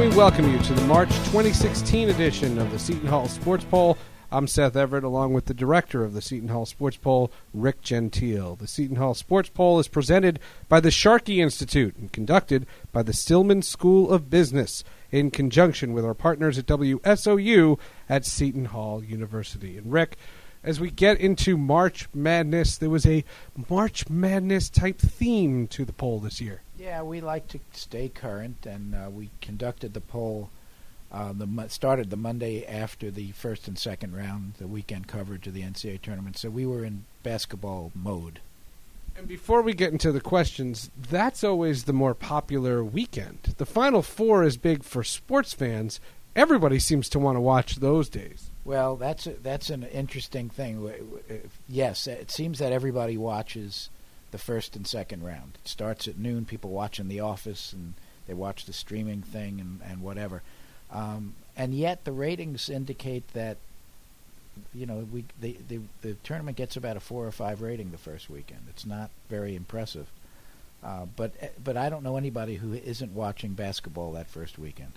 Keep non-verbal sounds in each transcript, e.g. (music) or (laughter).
we welcome you to the March 2016 edition of the Seton Hall Sports Poll. I'm Seth Everett, along with the director of the Seton Hall Sports Poll, Rick Gentile. The Seton Hall Sports Poll is presented by the Sharkey Institute and conducted by the Stillman School of Business in conjunction with our partners at WSOU at Seton Hall University. And Rick, as we get into March Madness, there was a March Madness type theme to the poll this year. Yeah, we like to stay current, and uh, we conducted the poll. Uh, the started the Monday after the first and second round, the weekend coverage of the NCAA tournament. So we were in basketball mode. And before we get into the questions, that's always the more popular weekend. The Final Four is big for sports fans. Everybody seems to want to watch those days. Well, that's a, that's an interesting thing. W- Yes, it seems that everybody watches the first and second round. It starts at noon. People watching in The Office and they watch the streaming thing and, and whatever. Um, and yet the ratings indicate that you know we the, the the tournament gets about a four or five rating the first weekend. It's not very impressive. Uh, but but I don't know anybody who isn't watching basketball that first weekend.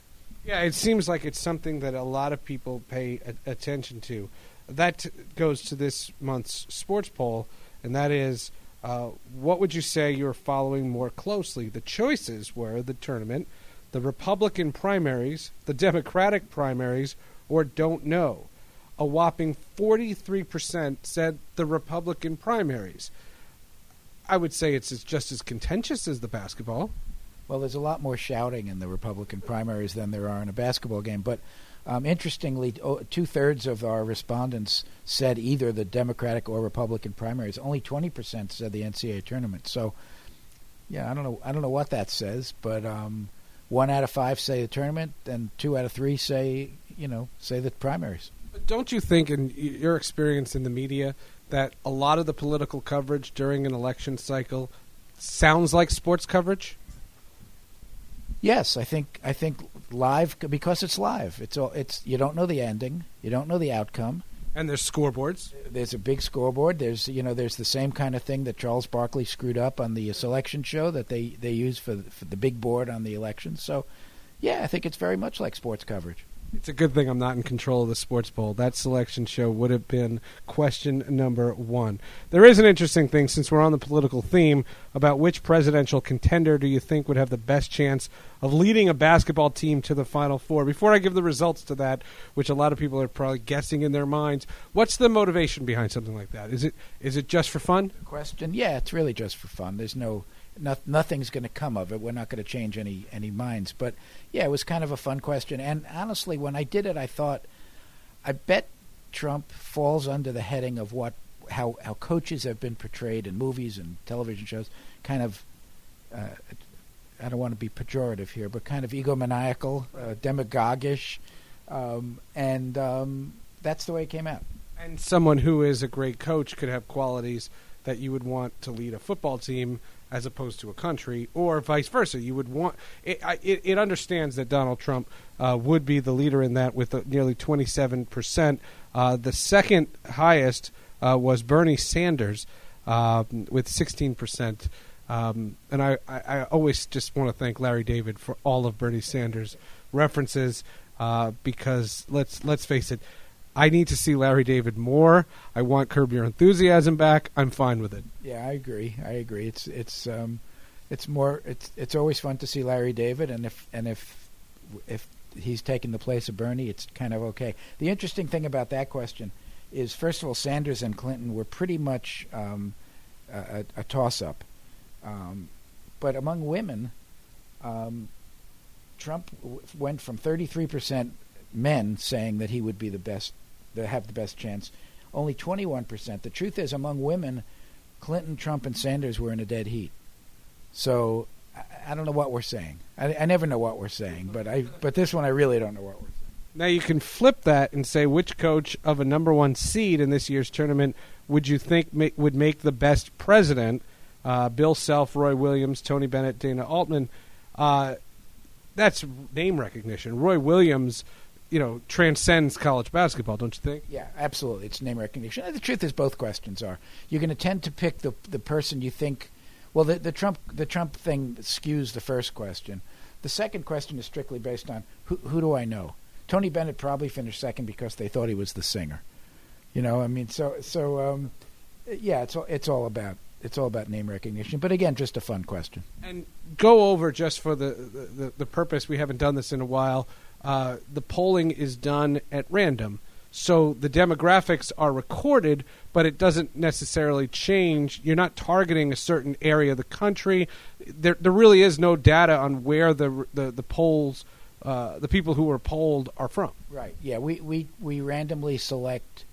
Yeah, it seems like it's something that a lot of people pay a- attention to. That goes to this month's sports poll, and that is uh, what would you say you're following more closely? The choices were the tournament, the Republican primaries, the Democratic primaries, or don't know. A whopping 43% said the Republican primaries. I would say it's just as contentious as the basketball. Well, there's a lot more shouting in the Republican primaries than there are in a basketball game. But um, interestingly, two thirds of our respondents said either the Democratic or Republican primaries. Only 20% said the NCAA tournament. So, yeah, I don't know. I don't know what that says, but um, one out of five say the tournament, and two out of three say you know say the primaries. But Don't you think, in your experience in the media, that a lot of the political coverage during an election cycle sounds like sports coverage? Yes, I think I think live because it's live. It's all it's you don't know the ending, you don't know the outcome. And there's scoreboards. There's a big scoreboard. There's you know there's the same kind of thing that Charles Barkley screwed up on the selection show that they they use for for the big board on the election. So, yeah, I think it's very much like sports coverage. It's a good thing I'm not in control of the sports poll. That selection show would have been question number one. There is an interesting thing, since we're on the political theme, about which presidential contender do you think would have the best chance of leading a basketball team to the Final Four? Before I give the results to that, which a lot of people are probably guessing in their minds, what's the motivation behind something like that? Is it is it just for fun? Question? Yeah, it's really just for fun. There's no, no nothing's going to come of it. We're not going to change any any minds. But yeah, it was kind of a fun question. And honestly, when I did it, I thought, I bet Trump falls under the heading of what how how coaches have been portrayed in movies and television shows, kind of. Uh, I don't want to be pejorative here, but kind of egomaniacal, uh, um, and um, that's the way it came out. And someone who is a great coach could have qualities that you would want to lead a football team as opposed to a country, or vice versa. You would want it. It, it understands that Donald Trump uh, would be the leader in that with uh, nearly twenty seven percent. Uh, The second highest uh, was Bernie Sanders uh, with sixteen percent. Um, and I, I, I always just want to thank Larry David for all of Bernie Sanders' references uh, because let's let's face it, I need to see Larry David more. I want Curb Your Enthusiasm back. I'm fine with it. Yeah, I agree. I agree. It's it's um, it's more it's it's always fun to see Larry David, and if and if if he's taking the place of Bernie, it's kind of okay. The interesting thing about that question is, first of all, Sanders and Clinton were pretty much um, a, a, a toss-up, um, but among women, um, Trump w- went from 33 percent men saying that he would be the best, that have the best chance, only 21 percent. The truth is, among women. Clinton, Trump, and Sanders were in a dead heat. So I, I don't know what we're saying. I, I never know what we're saying, but I but this one I really don't know what we're saying. Now you can flip that and say which coach of a number one seed in this year's tournament would you think ma- would make the best president? Uh, Bill Self, Roy Williams, Tony Bennett, Dana Altman. Uh, that's name recognition. Roy Williams, you know, transcends college basketball, don't you think? Yeah, absolutely. It's name recognition. And the truth is, both questions are. You're going to tend to pick the the person you think. Well, the, the Trump the Trump thing skews the first question, The second question is strictly based on who, who do I know. Tony Bennett probably finished second because they thought he was the singer. You know, I mean, so so um, yeah, it's all, it's all about it's all about name recognition. But again, just a fun question. And go over just for the the, the purpose. We haven't done this in a while. Uh, the polling is done at random, so the demographics are recorded, but it doesn't necessarily change. You're not targeting a certain area of the country. There, there really is no data on where the the, the polls, uh, the people who were polled are from. Right. Yeah. We we we randomly select.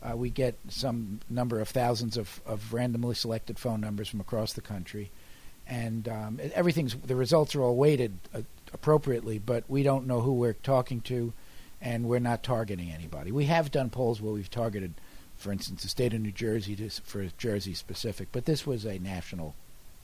Uh, we get some number of thousands of, of randomly selected phone numbers from across the country, and um, everything's the results are all weighted uh, appropriately, but we don't know who we're talking to, and we're not targeting anybody. We have done polls where we've targeted, for instance, the state of New Jersey to, for Jersey specific, but this was a national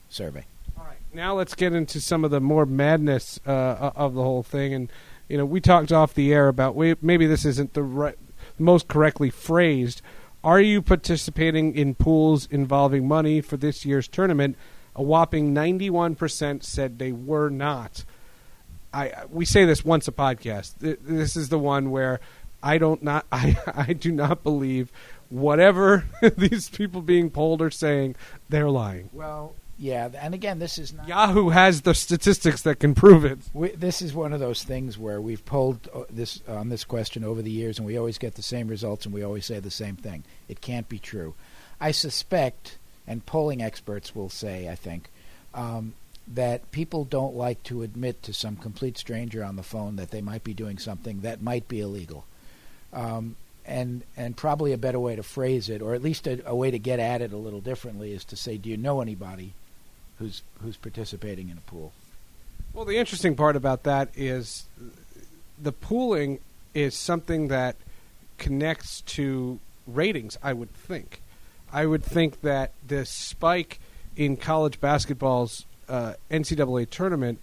survey. All right, now let's get into some of the more madness uh, of the whole thing, and you know we talked off the air about we, maybe this isn't the most correctly phrased. Are you participating in pools involving money for this year's tournament? A whopping 91% said they were not. I we say this once a podcast. This is the one where I don't not (laughs) I I do not believe whatever (laughs) these people being polled are saying. They're lying. Well, yeah, and again, this is not Yahoo has the statistics that can prove it. We, this is one of those things where we've polled uh, this on this question over the years, and we always get the same results, and we always say the same thing. It can't be true. I suspect, and polling experts will say, I think, um, that people don't like to admit to some complete stranger on the phone that they might be doing something that might be illegal. Um, and and probably a better way to phrase it, or at least a, a way to get at it a little differently, is to say, "Do you know anybody who's who's participating in a pool. Well, the interesting part about that is the pooling is something that connects to ratings. I would think. I would think that the spike in college basketball's uh, NCAA tournament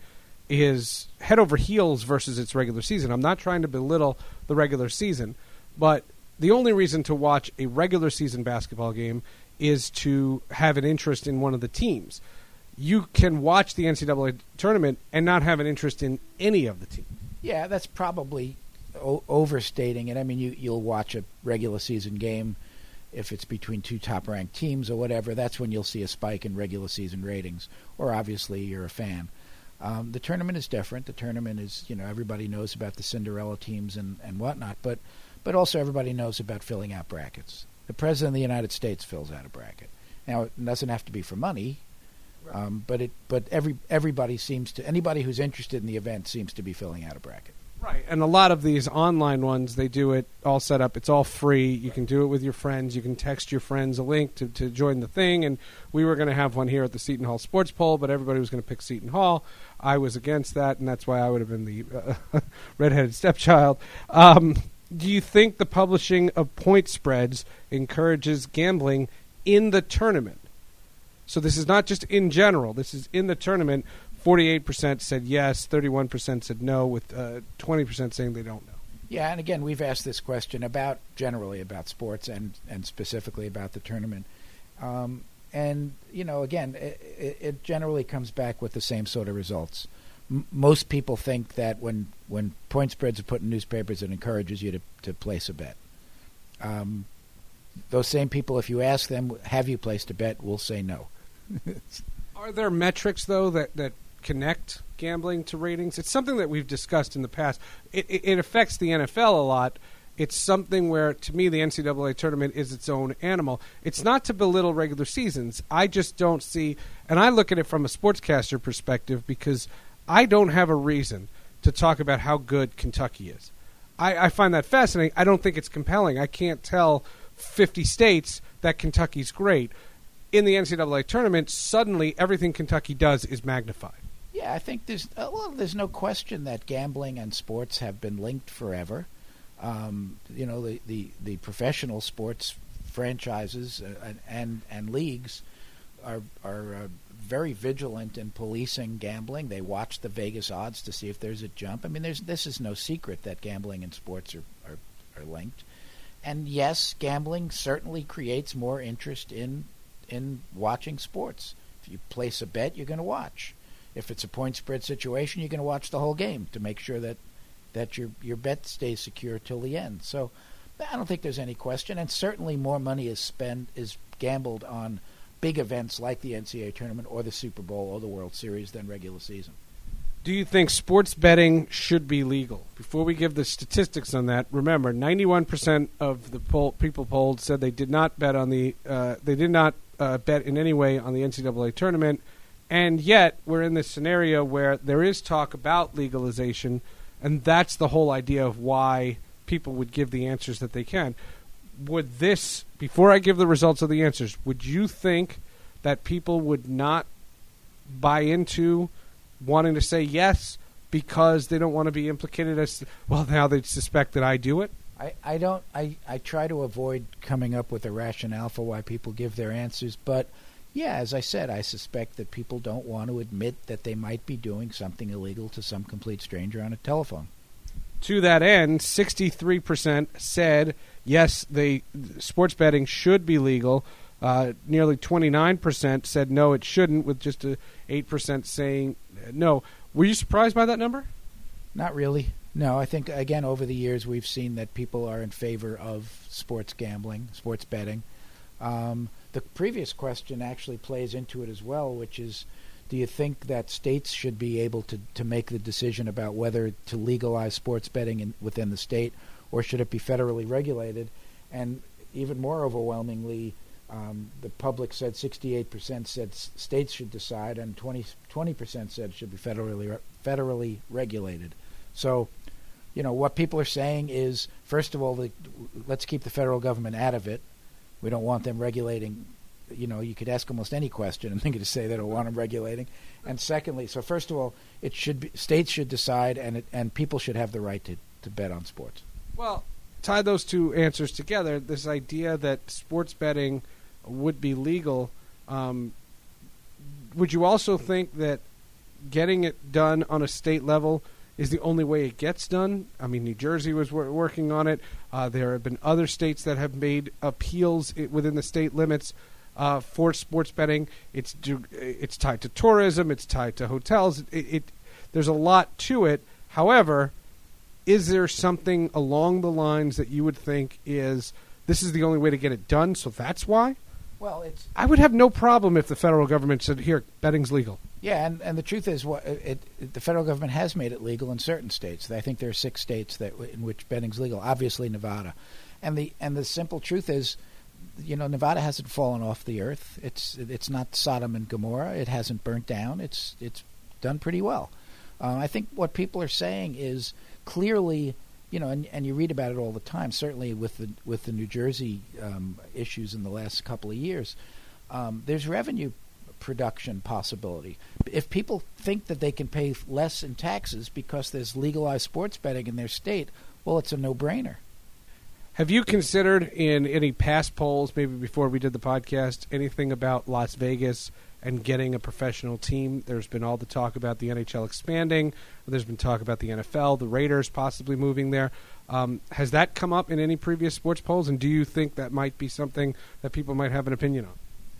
is head over heels versus its regular season. I'm not trying to belittle the regular season, but the only reason to watch a regular season basketball game is to have an interest in one of the teams you can watch the NCAA tournament and not have an interest in any of the teams. Yeah, that's probably o- overstating it. I mean, you you'll watch a regular season game if it's between two top ranked teams or whatever. That's when you'll see a spike in regular season ratings, or obviously you're a fan. Um, the tournament is different. The tournament is, you know, everybody knows about the Cinderella teams and, and whatnot, but but also everybody knows about filling out brackets. The president of the United States fills out a bracket. Now, it doesn't have to be for money. Um, but it, but every everybody seems to anybody who's interested in the event seems to be filling out a bracket. Right, and a lot of these online ones, they do it all set up. It's all free. You can do it with your friends. You can text your friends a link to, to join the thing. And we were going to have one here at the Seton Hall Sports Poll, but everybody was going to pick Seton Hall. I was against that, and that's why I would have been the uh, (laughs) redheaded stepchild. Um, do you think the publishing of point spreads encourages gambling in the tournament? So this is not just in general. This is in the tournament. Forty-eight percent said yes. Thirty-one percent said no. With uh, twenty uh, percent saying they don't know. Yeah, and again, we've asked this question about generally about sports and and specifically about the tournament. Um, and you know, again, it, it, generally comes back with the same sort of results. M- most people think that when when point spreads are put in newspapers, it encourages you to to place a bet. Um, those same people, if you ask them, "Have you placed a bet?" will say no. (laughs) Are there metrics though that that connect gambling to ratings? It's something that we've discussed in the past. It, it, it affects the NFL a lot. It's something where, to me, the NCAA tournament is its own animal. It's not to belittle regular seasons. I just don't see, and I look at it from a sportscaster perspective because I don't have a reason to talk about how good Kentucky is. I, I find that fascinating. I don't think it's compelling. I can't tell 50 states that Kentucky's great in the NCAA tournament, suddenly everything Kentucky does is magnified. Yeah, I think there's uh, well, there's no question that gambling and sports have been linked forever. Um, you know, the, the, the professional sports franchises uh, and, and, and leagues are are uh, very vigilant in policing gambling. They watch the Vegas odds to see if there's a jump. I mean, there's this is no secret that gambling and sports are, are, are linked. And yes, gambling certainly creates more interest in in watching sports. If you place a bet, you're going to watch. If it's a point spread situation, you're going to watch the whole game to make sure that that your your bet stays secure till the end. So I don't think there's any question, and certainly more money is spent is gambled on big events like the NCAA tournament or the Super Bowl or the World Series than regular season. Do you think sports betting should be legal? Before we give the statistics on that, remember, 91% of the poll, people polled said they did not bet on the uh, they did not uh, bet in any way on the NCAA tournament, and yet we're in this scenario where there is talk about legalization, and that's the whole idea of why people would give the answers that they can. Would this, before I give the results of the answers, would you think that people would not buy into? wanting to say yes because they don't want to be implicated as well now they suspect that I do it? I, I don't I, I try to avoid coming up with a rationale for why people give their answers, but yeah, as I said, I suspect that people don't want to admit that they might be doing something illegal to some complete stranger on a telephone. To that end, 63% said yes, they sports betting should be legal. Uh, nearly 29% said no, it shouldn't, with just a 8% saying no. Were you surprised by that number? Not really. No, I think again over the years we've seen that people are in favor of sports gambling, sports betting. Um, the previous question actually plays into it as well, which is, do you think that states should be able to, to make the decision about whether to legalize sports betting in, within the state, or should it be federally regulated? And even more overwhelmingly, um, the public said 68% said states should decide, and 20 percent said it should be federally federally regulated. So, you know, what people are saying is, first of all, the, let's keep the federal government out of it. We don't want them regulating. You know, you could ask almost any question and think to say they don't want them regulating. And secondly, so first of all, it should be states should decide, and it, and people should have the right to, to bet on sports. Well, tie those two answers together. This idea that sports betting would be legal. Um, would you also think that getting it done on a state level is the only way it gets done? I mean, New Jersey was wor- working on it. Uh, there have been other states that have made appeals within the state limits uh, for sports betting. It's it's tied to tourism. It's tied to hotels. It, it there's a lot to it. However, is there something along the lines that you would think is this is the only way to get it done? So that's why. Well, it's. I would have no problem if the federal government said, "Here, betting's legal." Yeah, and, and the truth is, what it, it, the federal government has made it legal in certain states. I think there are six states that in which betting's legal. Obviously, Nevada, and the and the simple truth is, you know, Nevada hasn't fallen off the earth. It's it's not Sodom and Gomorrah. It hasn't burnt down. It's it's done pretty well. Uh, I think what people are saying is clearly you know, and, and you read about it all the time. Certainly with the with the New Jersey um, issues in the last couple of years, um, there's revenue production possibility. If people think that they can pay less in taxes because there's legalized sports betting in their state, well, it's a no-brainer. Have you considered in any past polls, maybe before we did the podcast, anything about Las Vegas and getting a professional team. There's been all the talk about the NHL expanding. There's been talk about the NFL, the Raiders possibly moving there. Um, has that come up in any previous sports polls? And do you think that might be something that people might have an opinion on?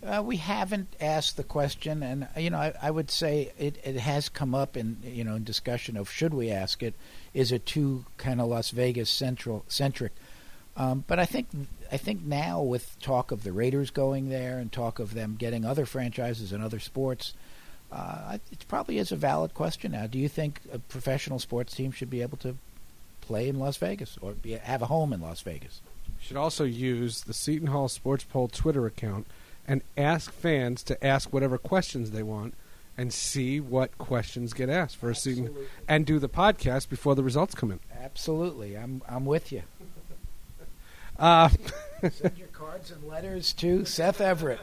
Uh, we haven't asked the question, and you know, I, I, would say it, it has come up in you know in discussion of should we ask it? Is it too kind of Las Vegas central centric? Um, but I think I think now with talk of the Raiders going there and talk of them getting other franchises and other sports, uh, it probably is a valid question now. Do you think a professional sports team should be able to play in Las Vegas or be, have a home in Las Vegas? You should also use the Seton Hall Sports Poll Twitter account and ask fans to ask whatever questions they want and see what questions get asked for Absolutely. a Seton and do the podcast before the results come in. Absolutely. I'm I'm with you. Uh, Send your cards and letters to Seth Everett.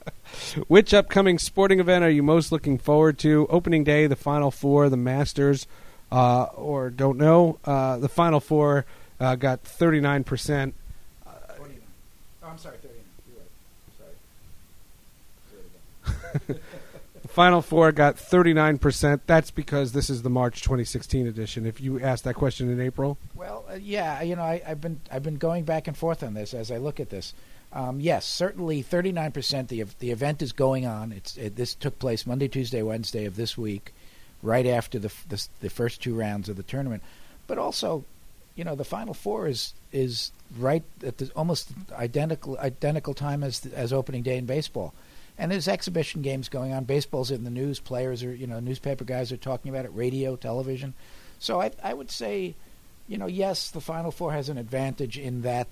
(laughs) Which upcoming sporting event are you most looking forward to? Opening day, the Final Four, the Masters, uh, or don't know. Uh, the Final Four uh, got 39%. Oh, I'm sorry, 39. You're right. Sorry. (laughs) Final Four got 39%. That's because this is the March 2016 edition. If you asked that question in April. Well, uh, yeah, you know, I, have been I've been going back and forth on this as I look at this. Um, yes, certainly 39%. The, the event is going on. It's it, This took place Monday, Tuesday, Wednesday of this week, right after the, the, the first two rounds of the tournament. But also, you know, the Final Four is is right at the almost identical identical time as as opening day in baseball. And there's exhibition games going on. Baseball's in the news. Players are, you know, newspaper guys are talking about it. Radio, television. So I, I would say, you know, yes, the Final Four has an advantage in that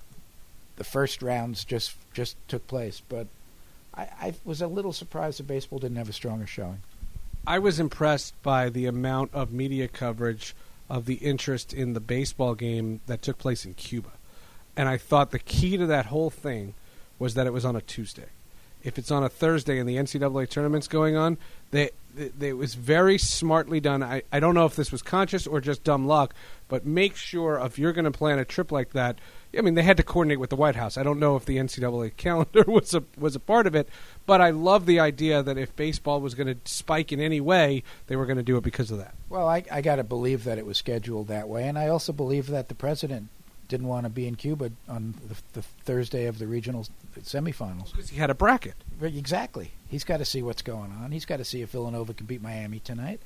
the first rounds just just took place, but I, I was a little surprised that baseball didn't have a stronger showing. I was impressed by the amount of media coverage of the interest in the baseball game that took place in Cuba. And I thought the key to that whole thing was that it was on a Tuesday. If it's on a Thursday and the NCAA tournament's going on, they, they, it was very smartly done. I, I don't know if this was conscious or just dumb luck, but make sure if you're going to plan a trip like that, I mean, they had to coordinate with the White House. I don't know if the NCAA (laughs) calendar (laughs) was a was a part of it, but I love the idea that if baseball was going to spike in any way, they were going to do it because of that. Well, I, I got to believe that it was scheduled that way, and I also believe that the president didn't want to be in Cuba on the, the Thursday of the regional semifinals because he had a bracket. Exactly. He's got to see what's going on. He's got to see if Villanova can beat Miami tonight.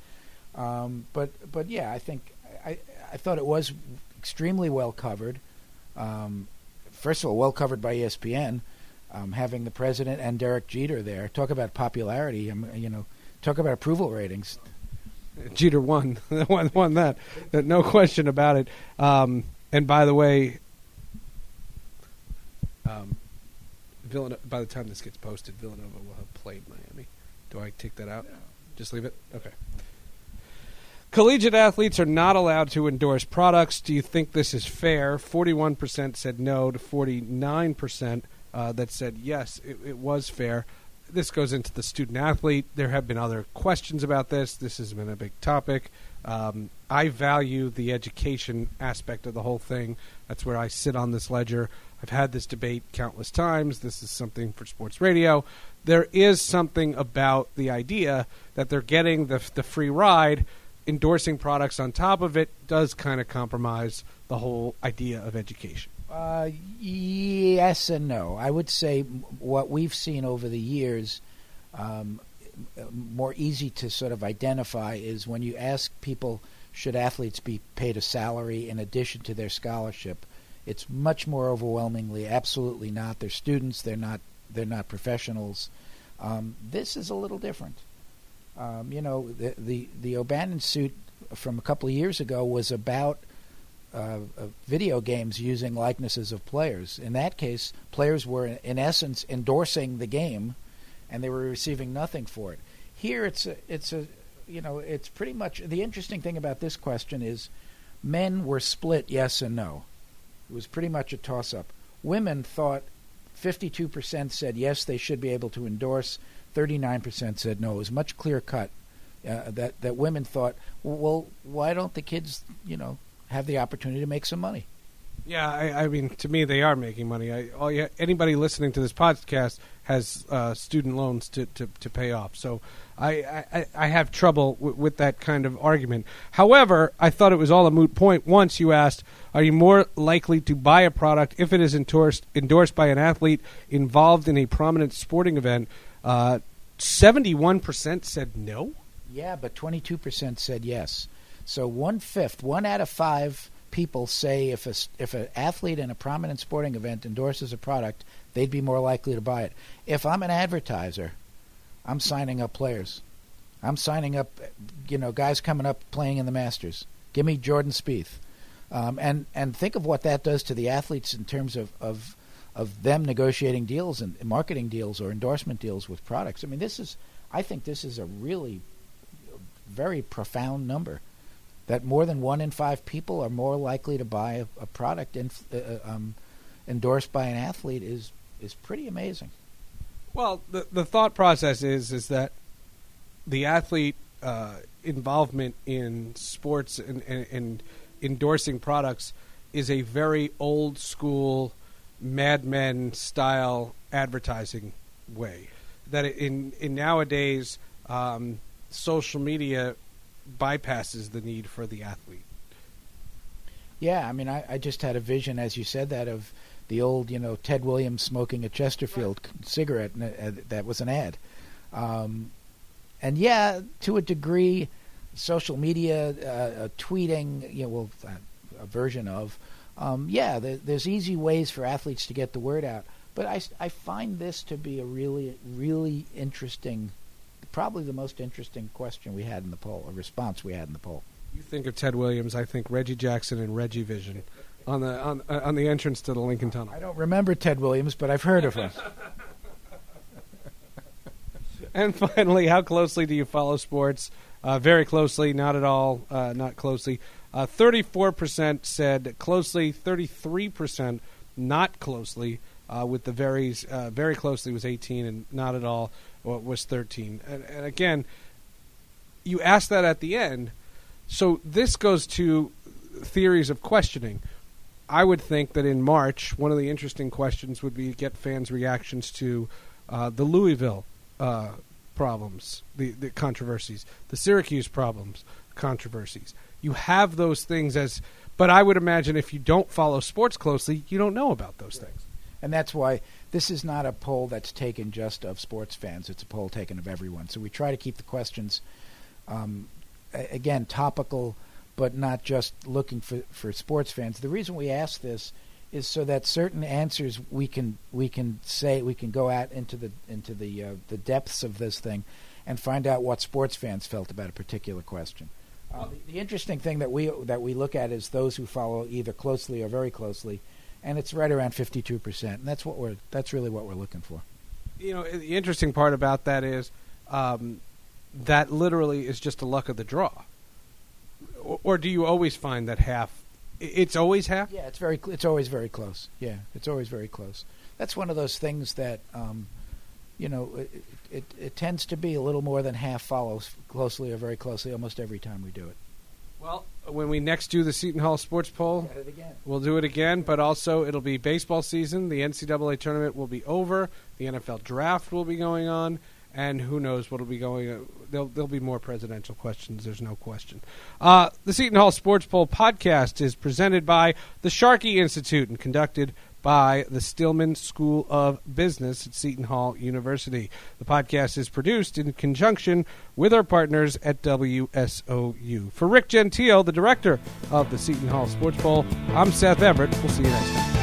Um, but but yeah, I think I I thought it was extremely well covered. Um, first of all, well covered by ESPN, um, having the president and Derek Jeter there. Talk about popularity. Um, you know, talk about approval ratings. Jeter won, (laughs) won, won that. No question about it. Um, and by the way, um, Villanova, by the time this gets posted, Villanova will have played Miami. Do I take that out? No. Just leave it? Okay. Collegiate athletes are not allowed to endorse products. Do you think this is fair? 41% said no to 49% uh, that said yes, it, it, was fair. This goes into the student athlete. There have been other questions about this. This has been a big topic. Um, I value the education aspect of the whole thing. That's where I sit on this ledger. I've had this debate countless times. This is something for sports radio. There is something about the idea that they're getting the, the free ride endorsing products on top of it does kind of compromise the whole idea of education. Uh, yes and no. I would say what we've seen over the years, um, more easy to sort of identify, is when you ask people, should athletes be paid a salary in addition to their scholarship? It's much more overwhelmingly absolutely not. They're students. They're not. They're not professionals. Um, this is a little different. Um, you know, the, the, the O'Bannon suit from a couple of years ago was about uh, uh, video games using likenesses of players. In that case, players were in essence endorsing the game, and they were receiving nothing for it. Here, it's a, it's a, you know, it's pretty much the interesting thing about this question is, men were split yes and no. It was pretty much a toss-up. Women thought 52% said yes, they should be able to endorse. 39% said no. It was much clear cut uh, that that women thought, well, why don't the kids, you know, have the opportunity to make some money? Yeah, I, I mean, to me, they are making money. I, all you, anybody listening to this podcast has uh, student loans to, to, to pay off. So I, I, I have trouble w- with that kind of argument. However, I thought it was all a moot point once you asked, are you more likely to buy a product if it is endorsed, endorsed by an athlete involved in a prominent sporting event uh, seventy-one percent said no. Yeah, but twenty-two percent said yes. So one fifth, one out of five people say if a if an athlete in a prominent sporting event endorses a product, they'd be more likely to buy it. If I'm an advertiser, I'm signing up players. I'm signing up, you know, guys coming up playing in the Masters. Give me Jordan Spieth, um, and and think of what that does to the athletes in terms of of of them negotiating deals and marketing deals or endorsement deals with products. I mean, this is, I think, this is a really very profound number. That more than one in five people are more likely to buy a, a product uh, uh, um, endorsed by an athlete is is pretty amazing. Well, the the thought process is is that the athlete uh, involvement in sports and, and, and endorsing products is a very old school Mad Men style advertising way. That in in nowadays um, social media bypasses the need for the athlete. Yeah, I mean, I, I just had a vision, as you said that, of the old, you know, Ted Williams smoking a Chesterfield cigarette, and uh, that was an ad. Um, and yeah, to a degree, social media, uh, uh, tweeting, you know, well, uh, a version of, um, yeah, there, there's easy ways for athletes to get the word out. But I, I find this to be a really, really interesting, probably the most interesting question we had in the poll, a response we had in the poll. You think of Ted Williams, I think Reggie Jackson and Reggie Vision on the on, uh, on the entrance to the Lincoln Tunnel. I don't remember Ted Williams, but I've heard of him. (laughs) and finally, how closely do you follow sports? Uh, very closely, not at all, uh, not closely. Uh, thirty-four percent said closely, thirty-three percent not closely. Uh, with the very uh, very closely was eighteen, and not at all was thirteen. And, and again, you ask that at the end, so this goes to theories of questioning. I would think that in March, one of the interesting questions would be get fans' reactions to uh, the Louisville uh, problems, the, the controversies, the Syracuse problems, controversies. You have those things as, but I would imagine if you don't follow sports closely, you don't know about those things. And that's why this is not a poll that's taken just of sports fans. It's a poll taken of everyone. So we try to keep the questions, um, again, topical but not just looking for, for sports fans. The reason we ask this is so that certain answers we can we can say we can go out into the into the uh, the depths of this thing and find out what sports fans felt about a particular question. Uh, the, the, interesting thing that we that we look at is those who follow either closely or very closely, and it's right around fifty two percent, and that's what we're that's really what we're looking for. You know, the interesting part about that is um, that literally is just a luck of the draw or do you always find that half? It's always half. Yeah, it's very. It's always very close. Yeah, it's always very close. That's one of those things that, um, you know, it, it, it tends to be a little more than half follows closely or very closely almost every time we do it. Well, when we next do the Seton Hall Sports Poll, we'll do it again. But also, it'll be baseball season. The NCAA tournament will be over. The NFL draft will be going on and who knows what'll be going. Uh, there'll, there'll be more presidential questions. There's no question. Uh, the Seton Hall Sports Poll podcast is presented by the Sharkey Institute and conducted by the Stillman School of Business at Seton Hall University. The podcast is produced in conjunction with our partners at WSOU. For Rick Gentile, the director of the Seton Hall Sports Poll, I'm Seth Everett. We'll see you next time.